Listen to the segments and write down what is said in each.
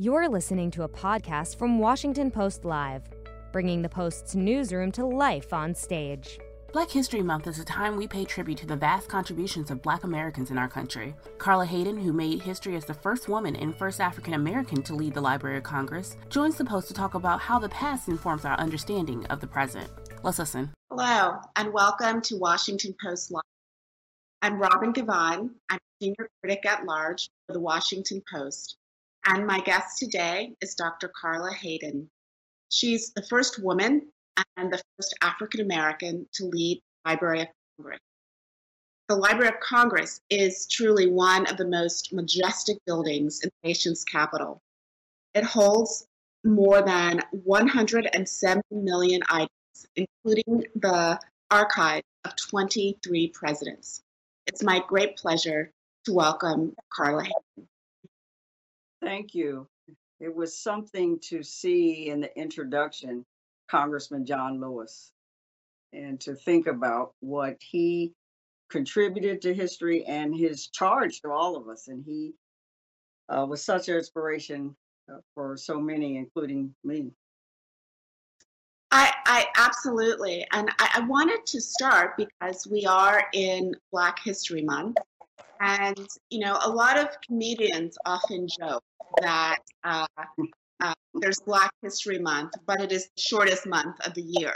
You're listening to a podcast from Washington Post Live, bringing the Post's newsroom to life on stage. Black History Month is a time we pay tribute to the vast contributions of black Americans in our country. Carla Hayden, who made history as the first woman and first African American to lead the Library of Congress, joins the Post to talk about how the past informs our understanding of the present. Let's listen. Hello, and welcome to Washington Post Live. I'm Robin Givhan. I'm senior critic at large for the Washington Post. And my guest today is Dr. Carla Hayden. She's the first woman and the first African American to lead the Library of Congress. The Library of Congress is truly one of the most majestic buildings in the nation's capital. It holds more than 170 million items, including the archive of 23 presidents. It's my great pleasure to welcome Carla Hayden. Thank you. It was something to see in the introduction, Congressman John Lewis, and to think about what he contributed to history and his charge to all of us. And he uh, was such an inspiration uh, for so many, including me. I, I absolutely. And I, I wanted to start because we are in Black History Month. And, you know, a lot of comedians often joke that uh, uh, there's Black History Month, but it is the shortest month of the year.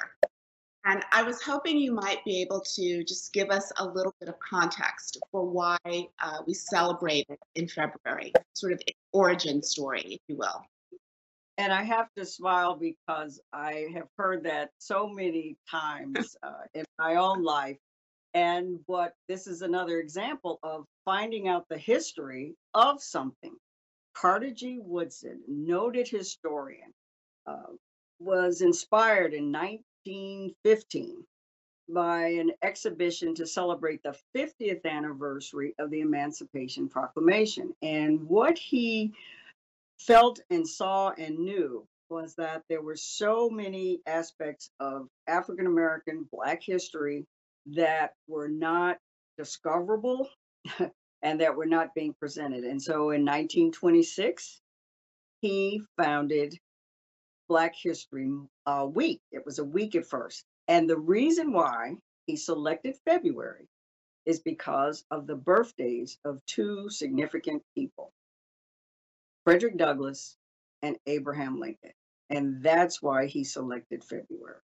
And I was hoping you might be able to just give us a little bit of context for why uh, we celebrate it in February, sort of origin story, if you will. And I have to smile because I have heard that so many times uh, in my own life. And what this is another example of finding out the history of something. Carter G. Woodson, noted historian, uh, was inspired in 1915 by an exhibition to celebrate the 50th anniversary of the Emancipation Proclamation. And what he felt and saw and knew was that there were so many aspects of African American Black history that were not discoverable and that were not being presented. And so in 1926, he founded Black History uh, Week. It was a week at first. And the reason why he selected February is because of the birthdays of two significant people Frederick Douglass and Abraham Lincoln. And that's why he selected February.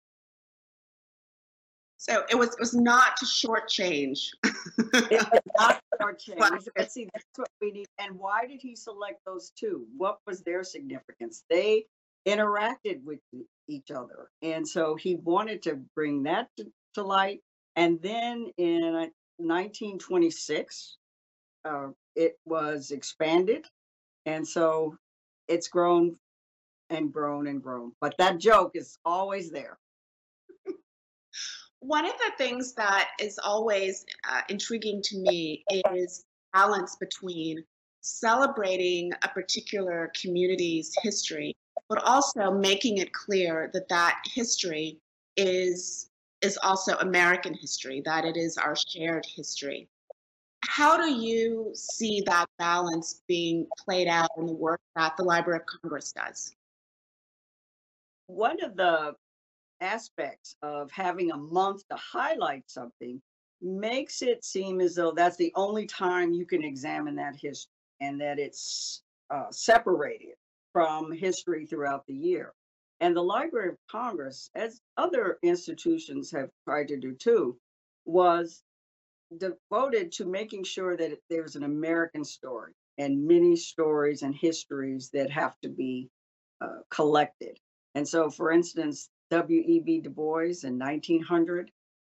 So it was it was not to shortchange. it was not shortchange. But see, that's what we need. And why did he select those two? What was their significance? They interacted with each other, and so he wanted to bring that to, to light. And then in 1926, uh, it was expanded, and so it's grown and grown and grown. But that joke is always there one of the things that is always uh, intriguing to me is balance between celebrating a particular community's history but also making it clear that that history is is also american history that it is our shared history. How do you see that balance being played out in the work that the library of congress does? One of the aspects of having a month to highlight something makes it seem as though that's the only time you can examine that history and that it's uh, separated from history throughout the year. And the Library of Congress, as other institutions have tried to do too, was devoted to making sure that there's an American story and many stories and histories that have to be uh, collected. And so, for instance, W.E.B. Du Bois in 1900.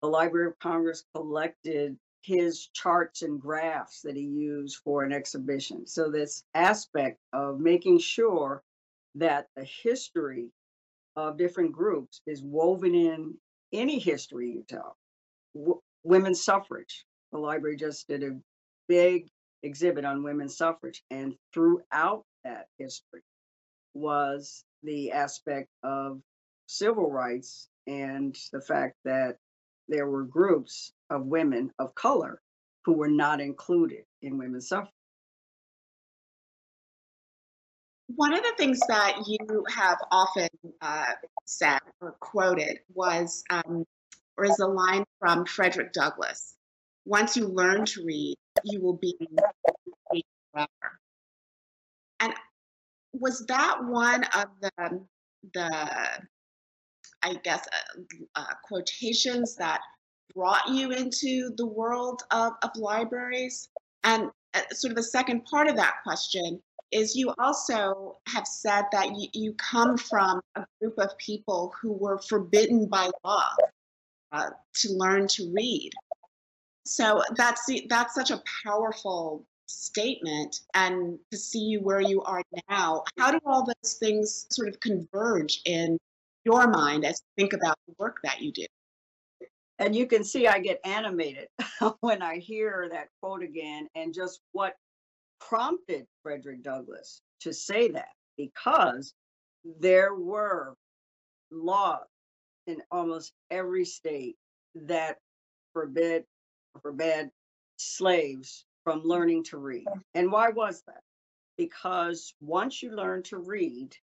The Library of Congress collected his charts and graphs that he used for an exhibition. So, this aspect of making sure that the history of different groups is woven in any history you tell. W- women's suffrage. The library just did a big exhibit on women's suffrage, and throughout that history was the aspect of civil rights and the fact that there were groups of women of color who were not included in women's suffrage. one of the things that you have often uh, said or quoted was, um, or is a line from Frederick Douglass once you learn to read, you will be forever. And was that one of the, the I guess, uh, uh, quotations that brought you into the world of, of libraries? And uh, sort of the second part of that question is you also have said that you, you come from a group of people who were forbidden by law uh, to learn to read. So that's that's such a powerful statement and to see you where you are now how do all those things sort of converge in your mind as you think about the work that you do and you can see i get animated when i hear that quote again and just what prompted frederick douglass to say that because there were laws in almost every state that forbid forbade slaves from learning to read. And why was that? Because once you learn to read,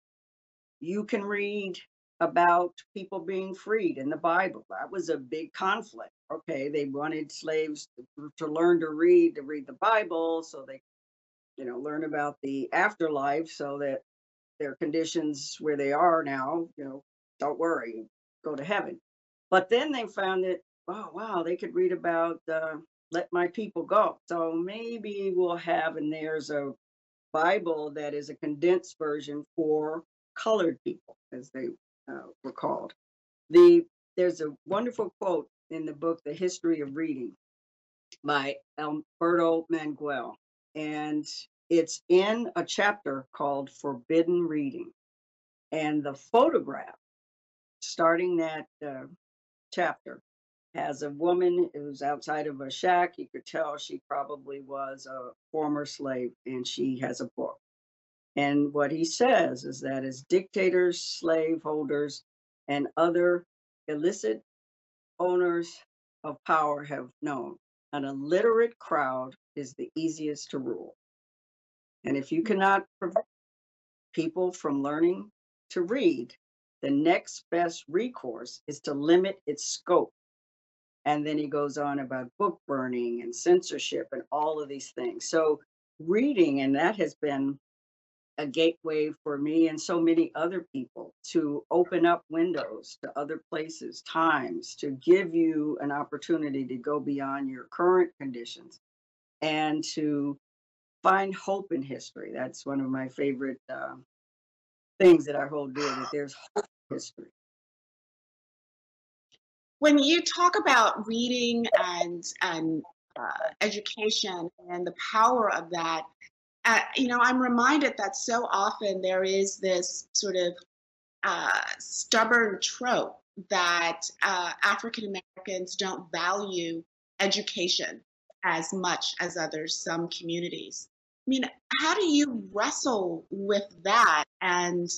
you can read about people being freed in the Bible. That was a big conflict. Okay, they wanted slaves to, learn to read, to read the Bible, so they, you know, learn about the afterlife, so that their conditions where they are now, you know, don't worry, go to heaven. But then they found that oh wow, they could read about uh, let my people go. So maybe we'll have, and there's a Bible that is a condensed version for colored people, as they uh, were called. The there's a wonderful quote in the book The History of Reading by Alberto Manguel, and it's in a chapter called Forbidden Reading. And the photograph starting that uh, chapter has a woman who's outside of a shack. You could tell she probably was a former slave, and she has a book. And what he says is that as dictators, slaveholders, and other illicit owners of power have known, an illiterate crowd is the easiest to rule. And if you hmm. cannot prevent people from learning to read, the next best recourse is to limit its scope and then he goes on about book burning and censorship and all of these things. So, reading, and that has been a gateway for me and so many other people to open up windows to other places, times, to give you an opportunity to go beyond your current conditions and to find hope in history. That's one of my favorite uh, things that I hold dear that there's hope in history when you talk about reading and and uh, education and the power of that, uh, you know, I'm reminded that so often there is this sort of uh, stubborn trope that uh, African Americans don't value education as much as others, some communities. I mean, how do you wrestle with that? And,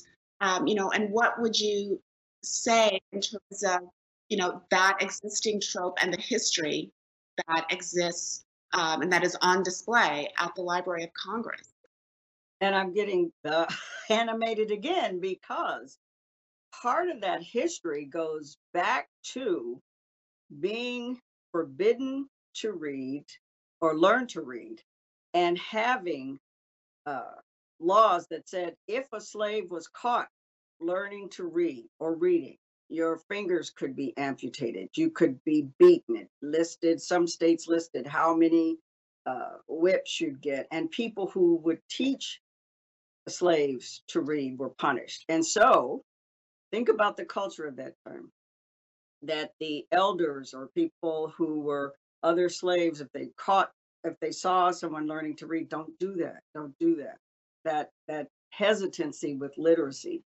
um, you know, and what would you say in terms of you know, that existing trope and the history that exists um, and that is on display at the Library of Congress. And I'm getting uh, animated again because part of that history goes back to being forbidden to read or learn to read and having uh, laws that said if a slave was caught learning to read or reading, your fingers could be amputated. You could be beaten. It listed, some states listed how many uh, whips you'd get. And people who would teach slaves to read were punished. And so think about the culture of that time that the elders or people who were other slaves, if they caught, if they saw someone learning to read, don't do that. Don't do that. That that hesitancy with literacy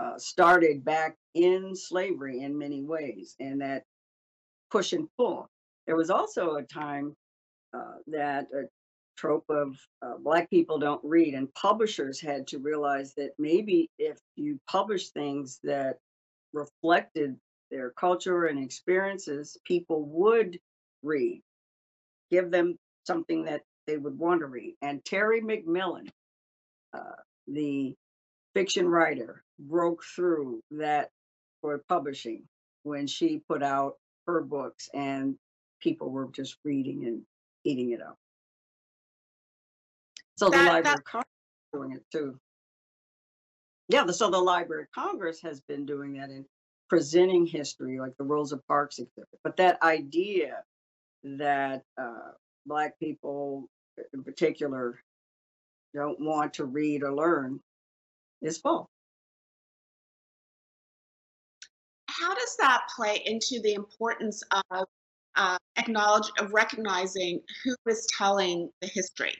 uh, started back in slavery in many ways, and that push and pull. There was also a time uh, that a trope of uh, Black people don't read, and publishers had to realize that maybe if you publish things that reflected their culture and experiences, people would read, give them something that they would want to read. And Terry McMillan, uh, the fiction writer broke through that for publishing when she put out her books and people were just reading and eating it up. So the Library that- of Congress is doing it too. Yeah, the, so the Library of Congress has been doing that in presenting history, like the Rosa Parks exhibit. But that idea that uh, Black people in particular don't want to read or learn is false. How does that play into the importance of uh, acknowledge of recognizing who is telling the history?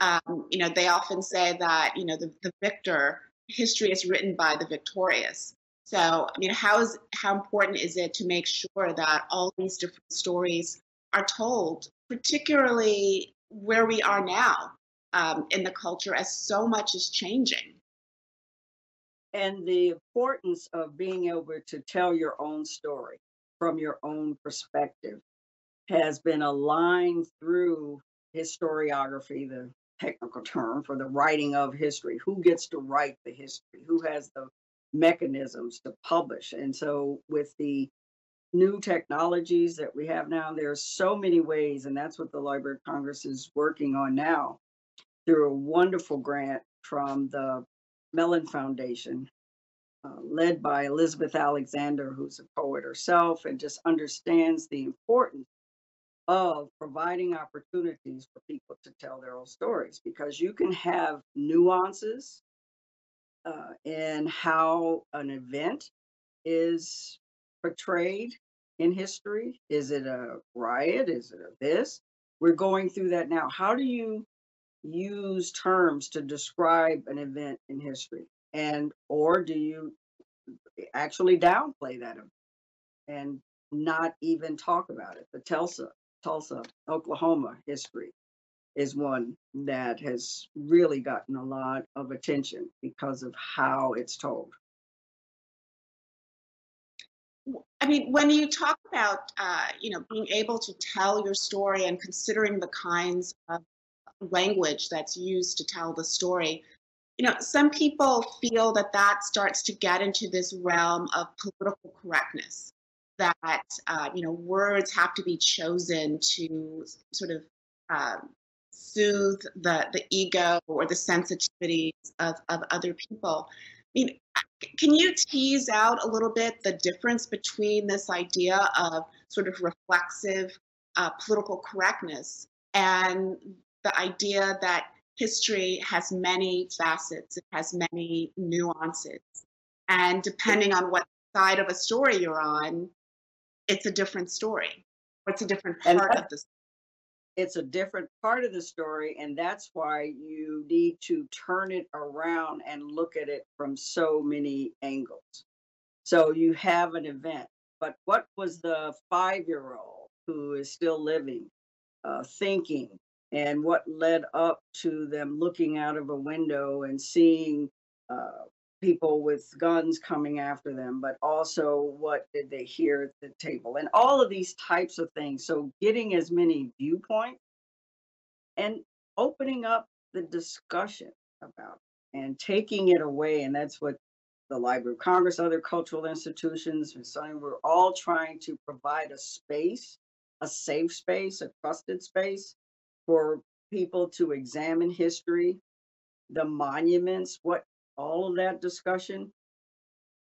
Um, you know, they often say that you know the, the victor history is written by the victorious. So, I mean, how is how important is it to make sure that all these different stories are told, particularly where we are now um, in the culture, as so much is changing? And the importance of being able to tell your own story from your own perspective has been a line through historiography, the technical term for the writing of history. Who gets to write the history? Who has the mechanisms to publish? And so, with the new technologies that we have now, there are so many ways, and that's what the Library of Congress is working on now through a wonderful grant from the Mellon Foundation, uh, led by Elizabeth Alexander, who's a poet herself and just understands the importance of providing opportunities for people to tell their own stories because you can have nuances uh, in how an event is portrayed in history. Is it a riot? Is it a this? We're going through that now. How do you use terms to describe an event in history and or do you actually downplay that event and not even talk about it? The tulsa tulsa oklahoma history is one that has really gotten a lot of attention because of how it's told. I mean, when you talk about, uh, you know, being able to tell your story and considering the kinds of language that's used to tell the story, you know, some people feel that that starts to get into this realm of political correctness, that, uh, you know, words have to be chosen to sort of um, soothe the, the ego or the sensitivities of, of other people. I mean, can you tease out a little bit the difference between this idea of sort of reflexive uh, political correctness and the idea that history has many facets, it has many nuances. And depending on what side of a story you're on, it's a different story. It's a different part of the story. it's a different part of the story and that's why you need to turn it around and look at it from so many angles so you have an event but what was the five year old who is still living uh, thinking and what led up to them looking out of a window and seeing uh, people with guns coming after them, but also what did they hear at the table, and all of these types of things. So, getting as many viewpoints and opening up the discussion about it and taking it away. And that's what the Library of Congress, other cultural institutions, and so we're all trying to provide a space, a safe space, a trusted space for people to examine history, the monuments, what all of that discussion.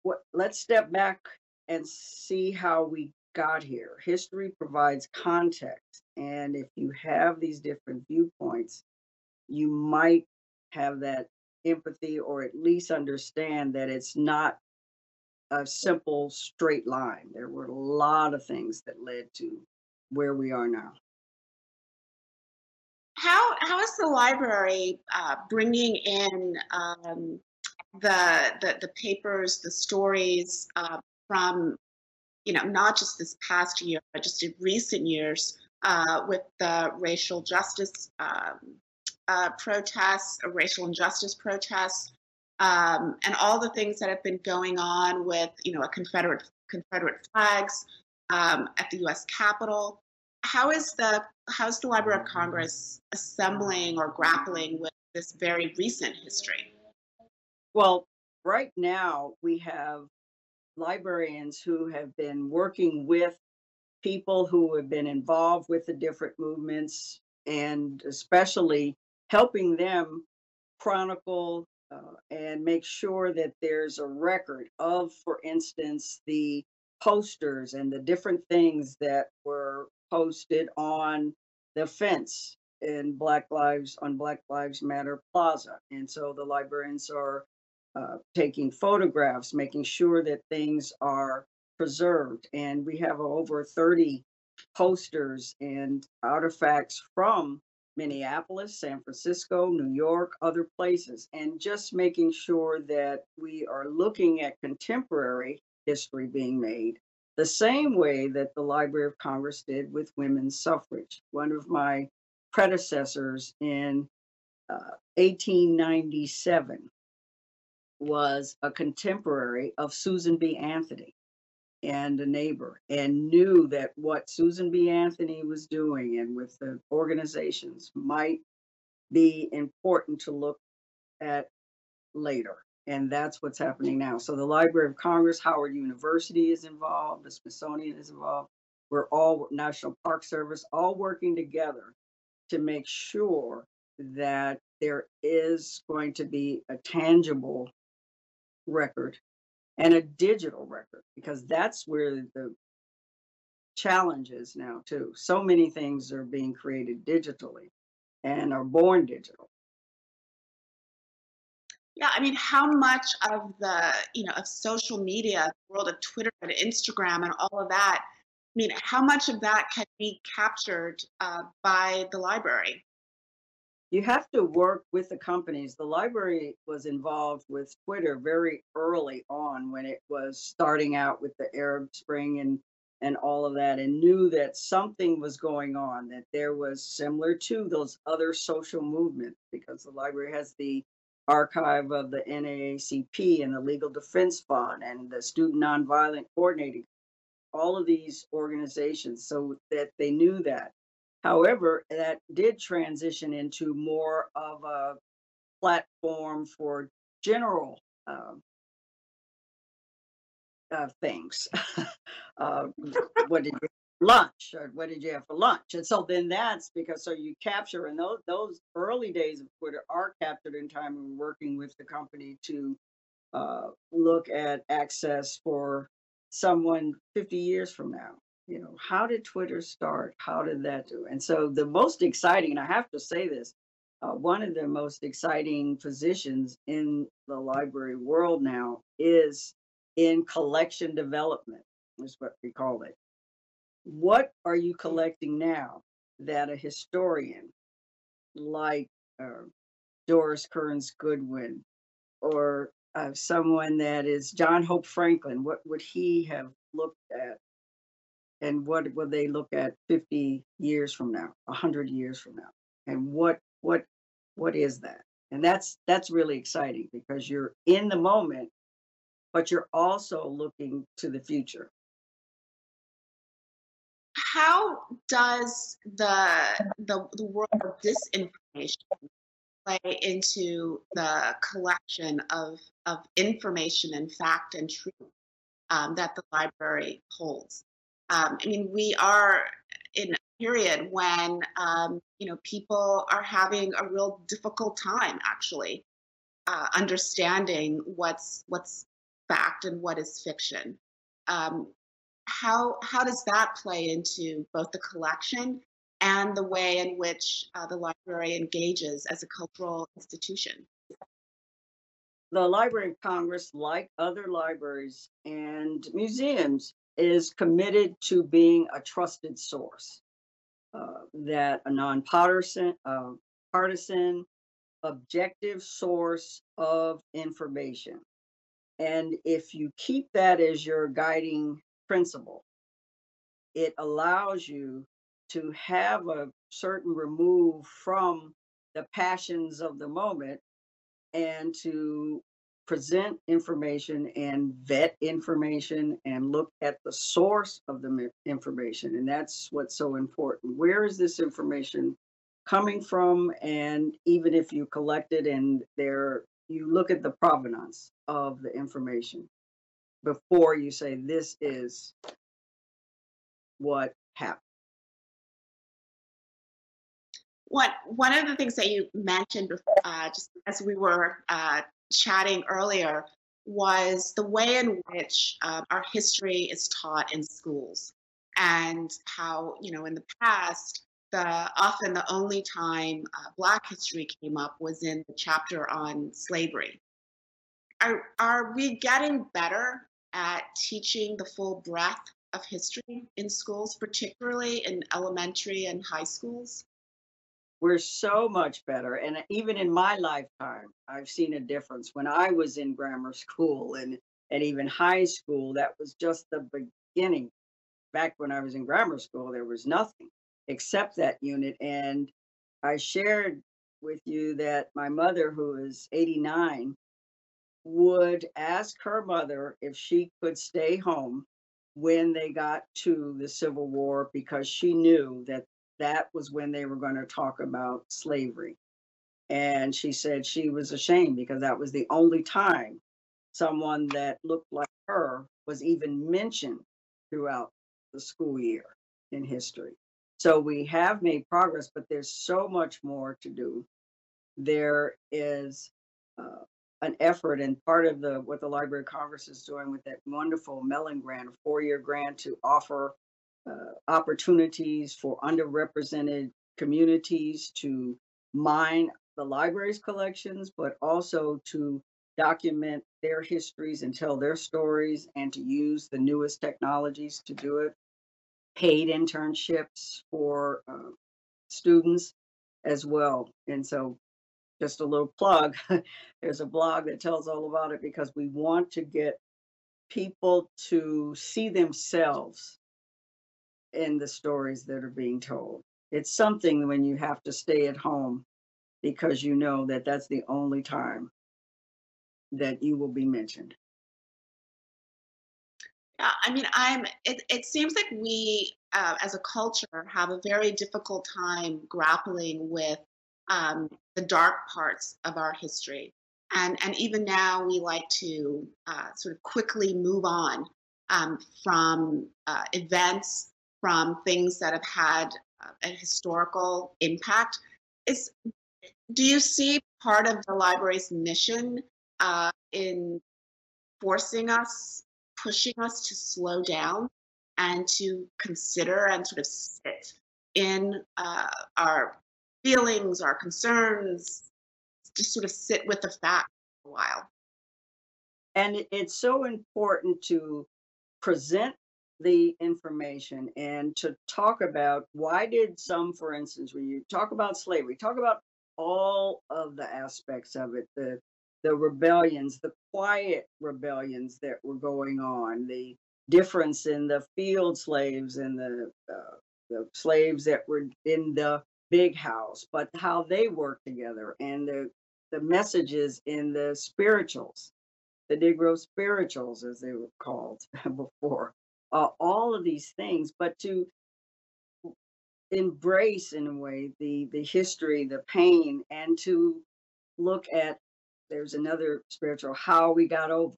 What let's step back and see how we got here. History provides context, and if you have these different viewpoints, you might have that empathy or at least understand that it's not a simple straight line. There were a lot of things that led to where we are now. How how is the library uh, bringing in um, the, the the papers, the stories uh, from you know not just this past year, but just in recent years uh, with the racial justice um, uh, protests, racial injustice protests, um, and all the things that have been going on with you know a Confederate Confederate flags um, at the U.S. Capitol how is the how is the Library of Congress assembling or grappling with this very recent history? Well, right now we have librarians who have been working with people who have been involved with the different movements and especially helping them chronicle uh, and make sure that there's a record of, for instance, the posters and the different things that were posted on the fence in Black Lives on Black Lives Matter Plaza. And so the librarians are uh, taking photographs, making sure that things are preserved. And we have over 30 posters and artifacts from Minneapolis, San Francisco, New York, other places, and just making sure that we are looking at contemporary history being made the same way that the Library of Congress did with women's suffrage. One of my predecessors in uh, 1897 was a contemporary of Susan B. Anthony and a neighbor and knew that what Susan B. Anthony was doing and with the organizations might be important to look at later. And that's what's happening now. So the Library of Congress, Howard University is involved, the Smithsonian is involved. We're all National Park Service, all working together to make sure that there is going to be a tangible record and a digital record because that's where the challenge is now too so many things are being created digitally and are born digital yeah i mean how much of the you know of social media the world of twitter and instagram and all of that i mean how much of that can be captured uh, by the library you have to work with the companies. The library was involved with Twitter very early on when it was starting out with the Arab Spring and and all of that and knew that something was going on that there was similar to those other social movements because the library has the archive of the NAACP and the Legal Defense Fund and the Student Nonviolent Coordinating all of these organizations so that they knew that However, that did transition into more of a platform for general uh, uh, things. uh, what did you lunch or what did you have for lunch? And so then that's because so you capture and those those early days of Twitter are captured in time and working with the company to uh, look at access for someone 50 years from now you know, how did Twitter start? How did that do? And so the most exciting, and I have to say this, uh, one of the most exciting positions in the library world now is in collection development, is what we call it. What are you collecting now that a historian like uh, Doris Kearns Goodwin or uh, someone that is John Hope Franklin, what would he have looked at? And what will they look at 50 years from now 100 years from now? And what what what is that? And that's that's really exciting because you're in the moment but you're also looking to the future how does the the, the world of disinformation play into the collection of of information and fact and truth um, that the library holds um, I mean, we are in a period when um, you know people are having a real difficult time actually uh, understanding what's what's fact and what is fiction. Um, how how does that play into both the collection and the way in which uh, the library engages as a cultural institution? The Library of Congress, like other libraries and museums, is committed to being a trusted source, uh, that a nonpartisan, uh, partisan, objective source of information. And if you keep that as your guiding principle, it allows you to have a certain remove from the passions of the moment and to present information and vet information and look at the source of the information. And that's what's so important. Where is this information coming from? And even if you collect it and there you look at the provenance of the information before you say this is what happened. One, one of the things that you mentioned uh, just as we were uh, chatting earlier was the way in which uh, our history is taught in schools and how, you know, in the past, the often the only time uh, Black history came up was in the chapter on slavery. Are, are we getting better at teaching the full breadth of history in schools, particularly in elementary and high schools? We're so much better. And even in my lifetime, I've seen a difference. When I was in grammar school and, and even high school, that was just the beginning. Back when I was in grammar school, there was nothing except that unit. And I shared with you that my mother, who is 89, would ask her mother if she could stay home when they got to the Civil War because she knew that that was when they were going to talk about slavery. And she said she was ashamed because that was the only time someone that looked like her was even mentioned throughout the school year in history. So we have made progress, but there's so much more to do. There is uh, an effort, and part of the what the Library of Congress is doing with that wonderful Mellon grant, a four-year grant to offer uh, opportunities for underrepresented communities to mine the library's collections, but also to document their histories and tell their stories and to use the newest technologies to do it paid internships for uh, students as well. And so, just a little plug there's a blog that tells all about it because we want to get people to see themselves in the stories that are being told. It's something when you have to stay at home because you know that that's the only time that you will be mentioned. Yeah, I mean, I'm. It, it seems like we, uh, as a culture, have a very difficult time grappling with um, the dark parts of our history, and and even now we like to uh, sort of quickly move on um, from uh, events, from things that have had uh, a historical impact. Is do you see part of the library's mission uh, in forcing us pushing us to slow down and to consider and sort of sit in uh, our feelings, our concerns, just sort of sit with the fact for a while. And it's so important to present the information and to talk about why did some, for instance, when you talk about slavery, talk about all of the aspects of it, the the rebellions, the quiet rebellions that were going on, the difference in the field slaves and the uh, the slaves that were in the big house, but how they work together and the the messages in the spirituals, the Negro spirituals as they were called before, uh, all of these things, but to embrace in a way the the history, the pain, and to look at there's another spiritual how we got over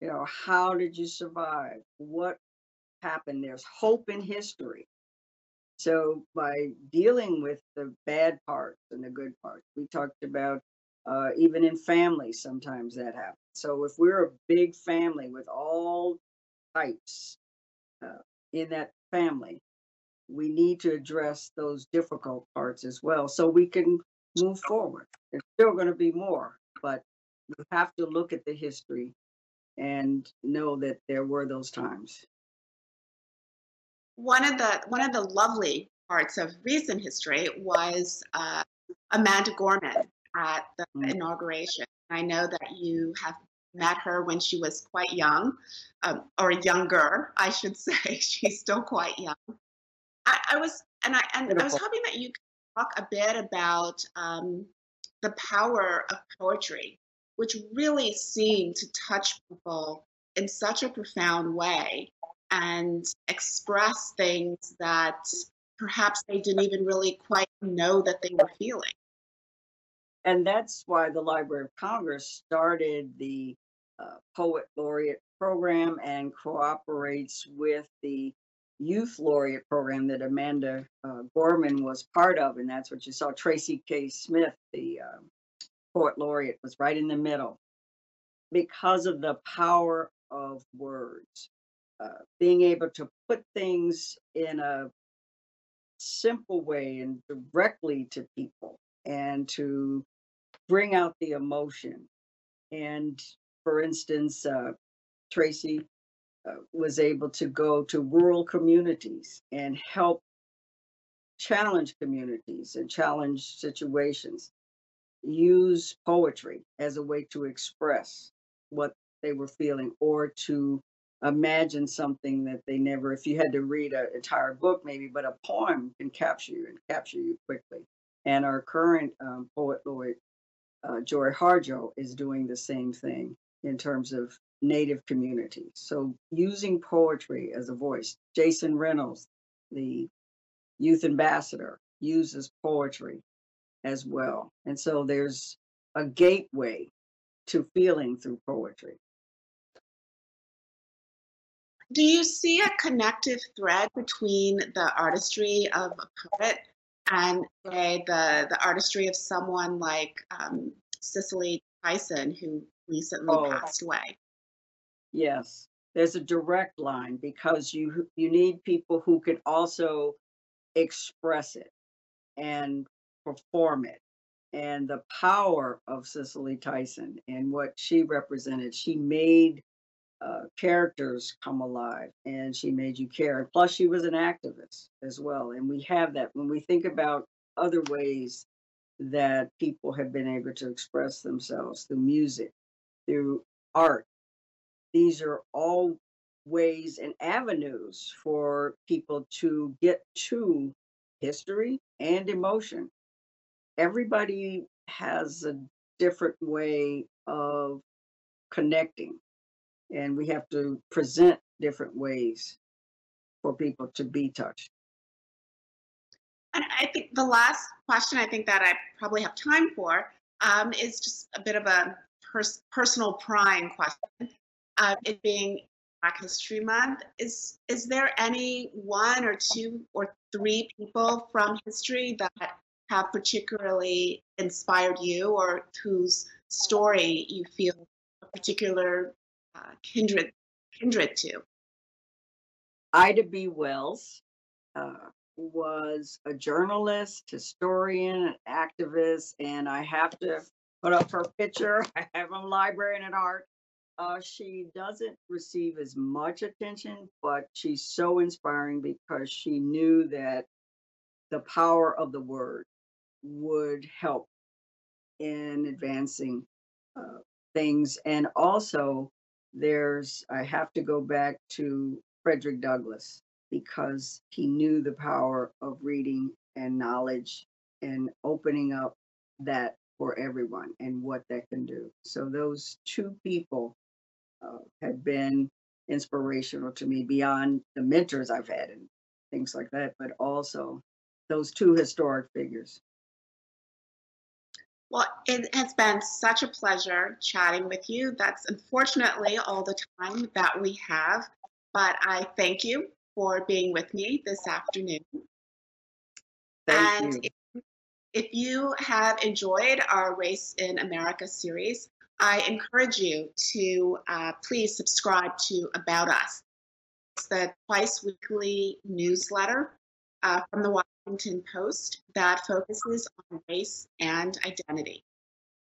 you know how did you survive? What happened? There's hope in history so by dealing with the bad parts and the good parts we talked about uh, even in families sometimes that happens so if we're a big family with all types uh, in that family we need to address those difficult parts as well so we can move forward. There's still going to be more, but we have to look at the history and know that there were those times. One of the one of the lovely parts of recent history was uh, Amanda Gorman at the mm. inauguration. I know that you have met her when she was quite young, um, or younger, I should say. She's still quite young. I, I was, and I and Beautiful. I was hoping that you could talk a bit about um, the power of poetry, which really seemed to touch people in such a profound way and express things that perhaps they didn't even really quite know that they were feeling. And that's why the Library of Congress started the uh, Poet Laureate program and cooperates with the Youth Laureate program that Amanda uh, Gorman was part of. And that's what you saw. Tracy K. Smith, the uh, Poet Laureate, was right in the middle because of the power of words. Uh, being able to put things in a simple way and directly to people and to bring out the emotion. And for instance, uh, Tracy uh, was able to go to rural communities and help challenge communities and challenge situations, use poetry as a way to express what they were feeling or to imagine something that they never if you had to read an entire book maybe but a poem can capture you and capture you quickly. And our current um, poet laureate uh, joy harjo is doing the same thing in terms of native communities so using poetry as a voice jason reynolds the youth ambassador uses poetry as well. And so there's a gateway to feeling through poetry do you see a connective thread between the artistry of a poet and say the the artistry of someone like um, Cicely Tyson, who recently oh. passed away? Yes, there's a direct line because you you need people who can also express it and perform it and the power of Cicely Tyson and what she represented. She made uh, characters come alive and she made you care. And plus, she was an activist as well. And we have that when we think about other ways that people have been able to express themselves through music, through art. These are all ways and avenues for people to get to history and emotion. Everybody has a different way of connecting and we have to present different ways for people to be touched. And I think the last question I think that I probably have time for um, is just a bit of a pers- personal prying question. Uh, it being Black History Month, is is there any one or two or three people from history that have particularly inspired you, or whose story you feel a particular uh, kindred kindred to. Ida B. Wells uh, was a journalist, historian, an activist, and I have to put up her picture. I have a librarian at art. Uh, she doesn't receive as much attention, but she's so inspiring because she knew that the power of the word would help in advancing uh, things and also there's I have to go back to Frederick Douglass because he knew the power of reading and knowledge and opening up that for everyone and what that can do. So those two people uh, have been inspirational to me beyond the mentors I've had and things like that, but also those two historic figures. Well, it has been such a pleasure chatting with you. That's unfortunately all the time that we have, but I thank you for being with me this afternoon. Thank and you. If, if you have enjoyed our Race in America series, I encourage you to uh, please subscribe to About Us. It's the twice weekly newsletter uh, from the Washington Post that focuses on race and identity.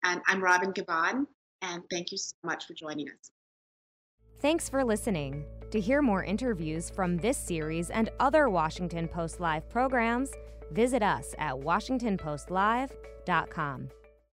And I'm Robin Givhan, and thank you so much for joining us. Thanks for listening. To hear more interviews from this series and other Washington Post Live programs, visit us at WashingtonPostLive.com.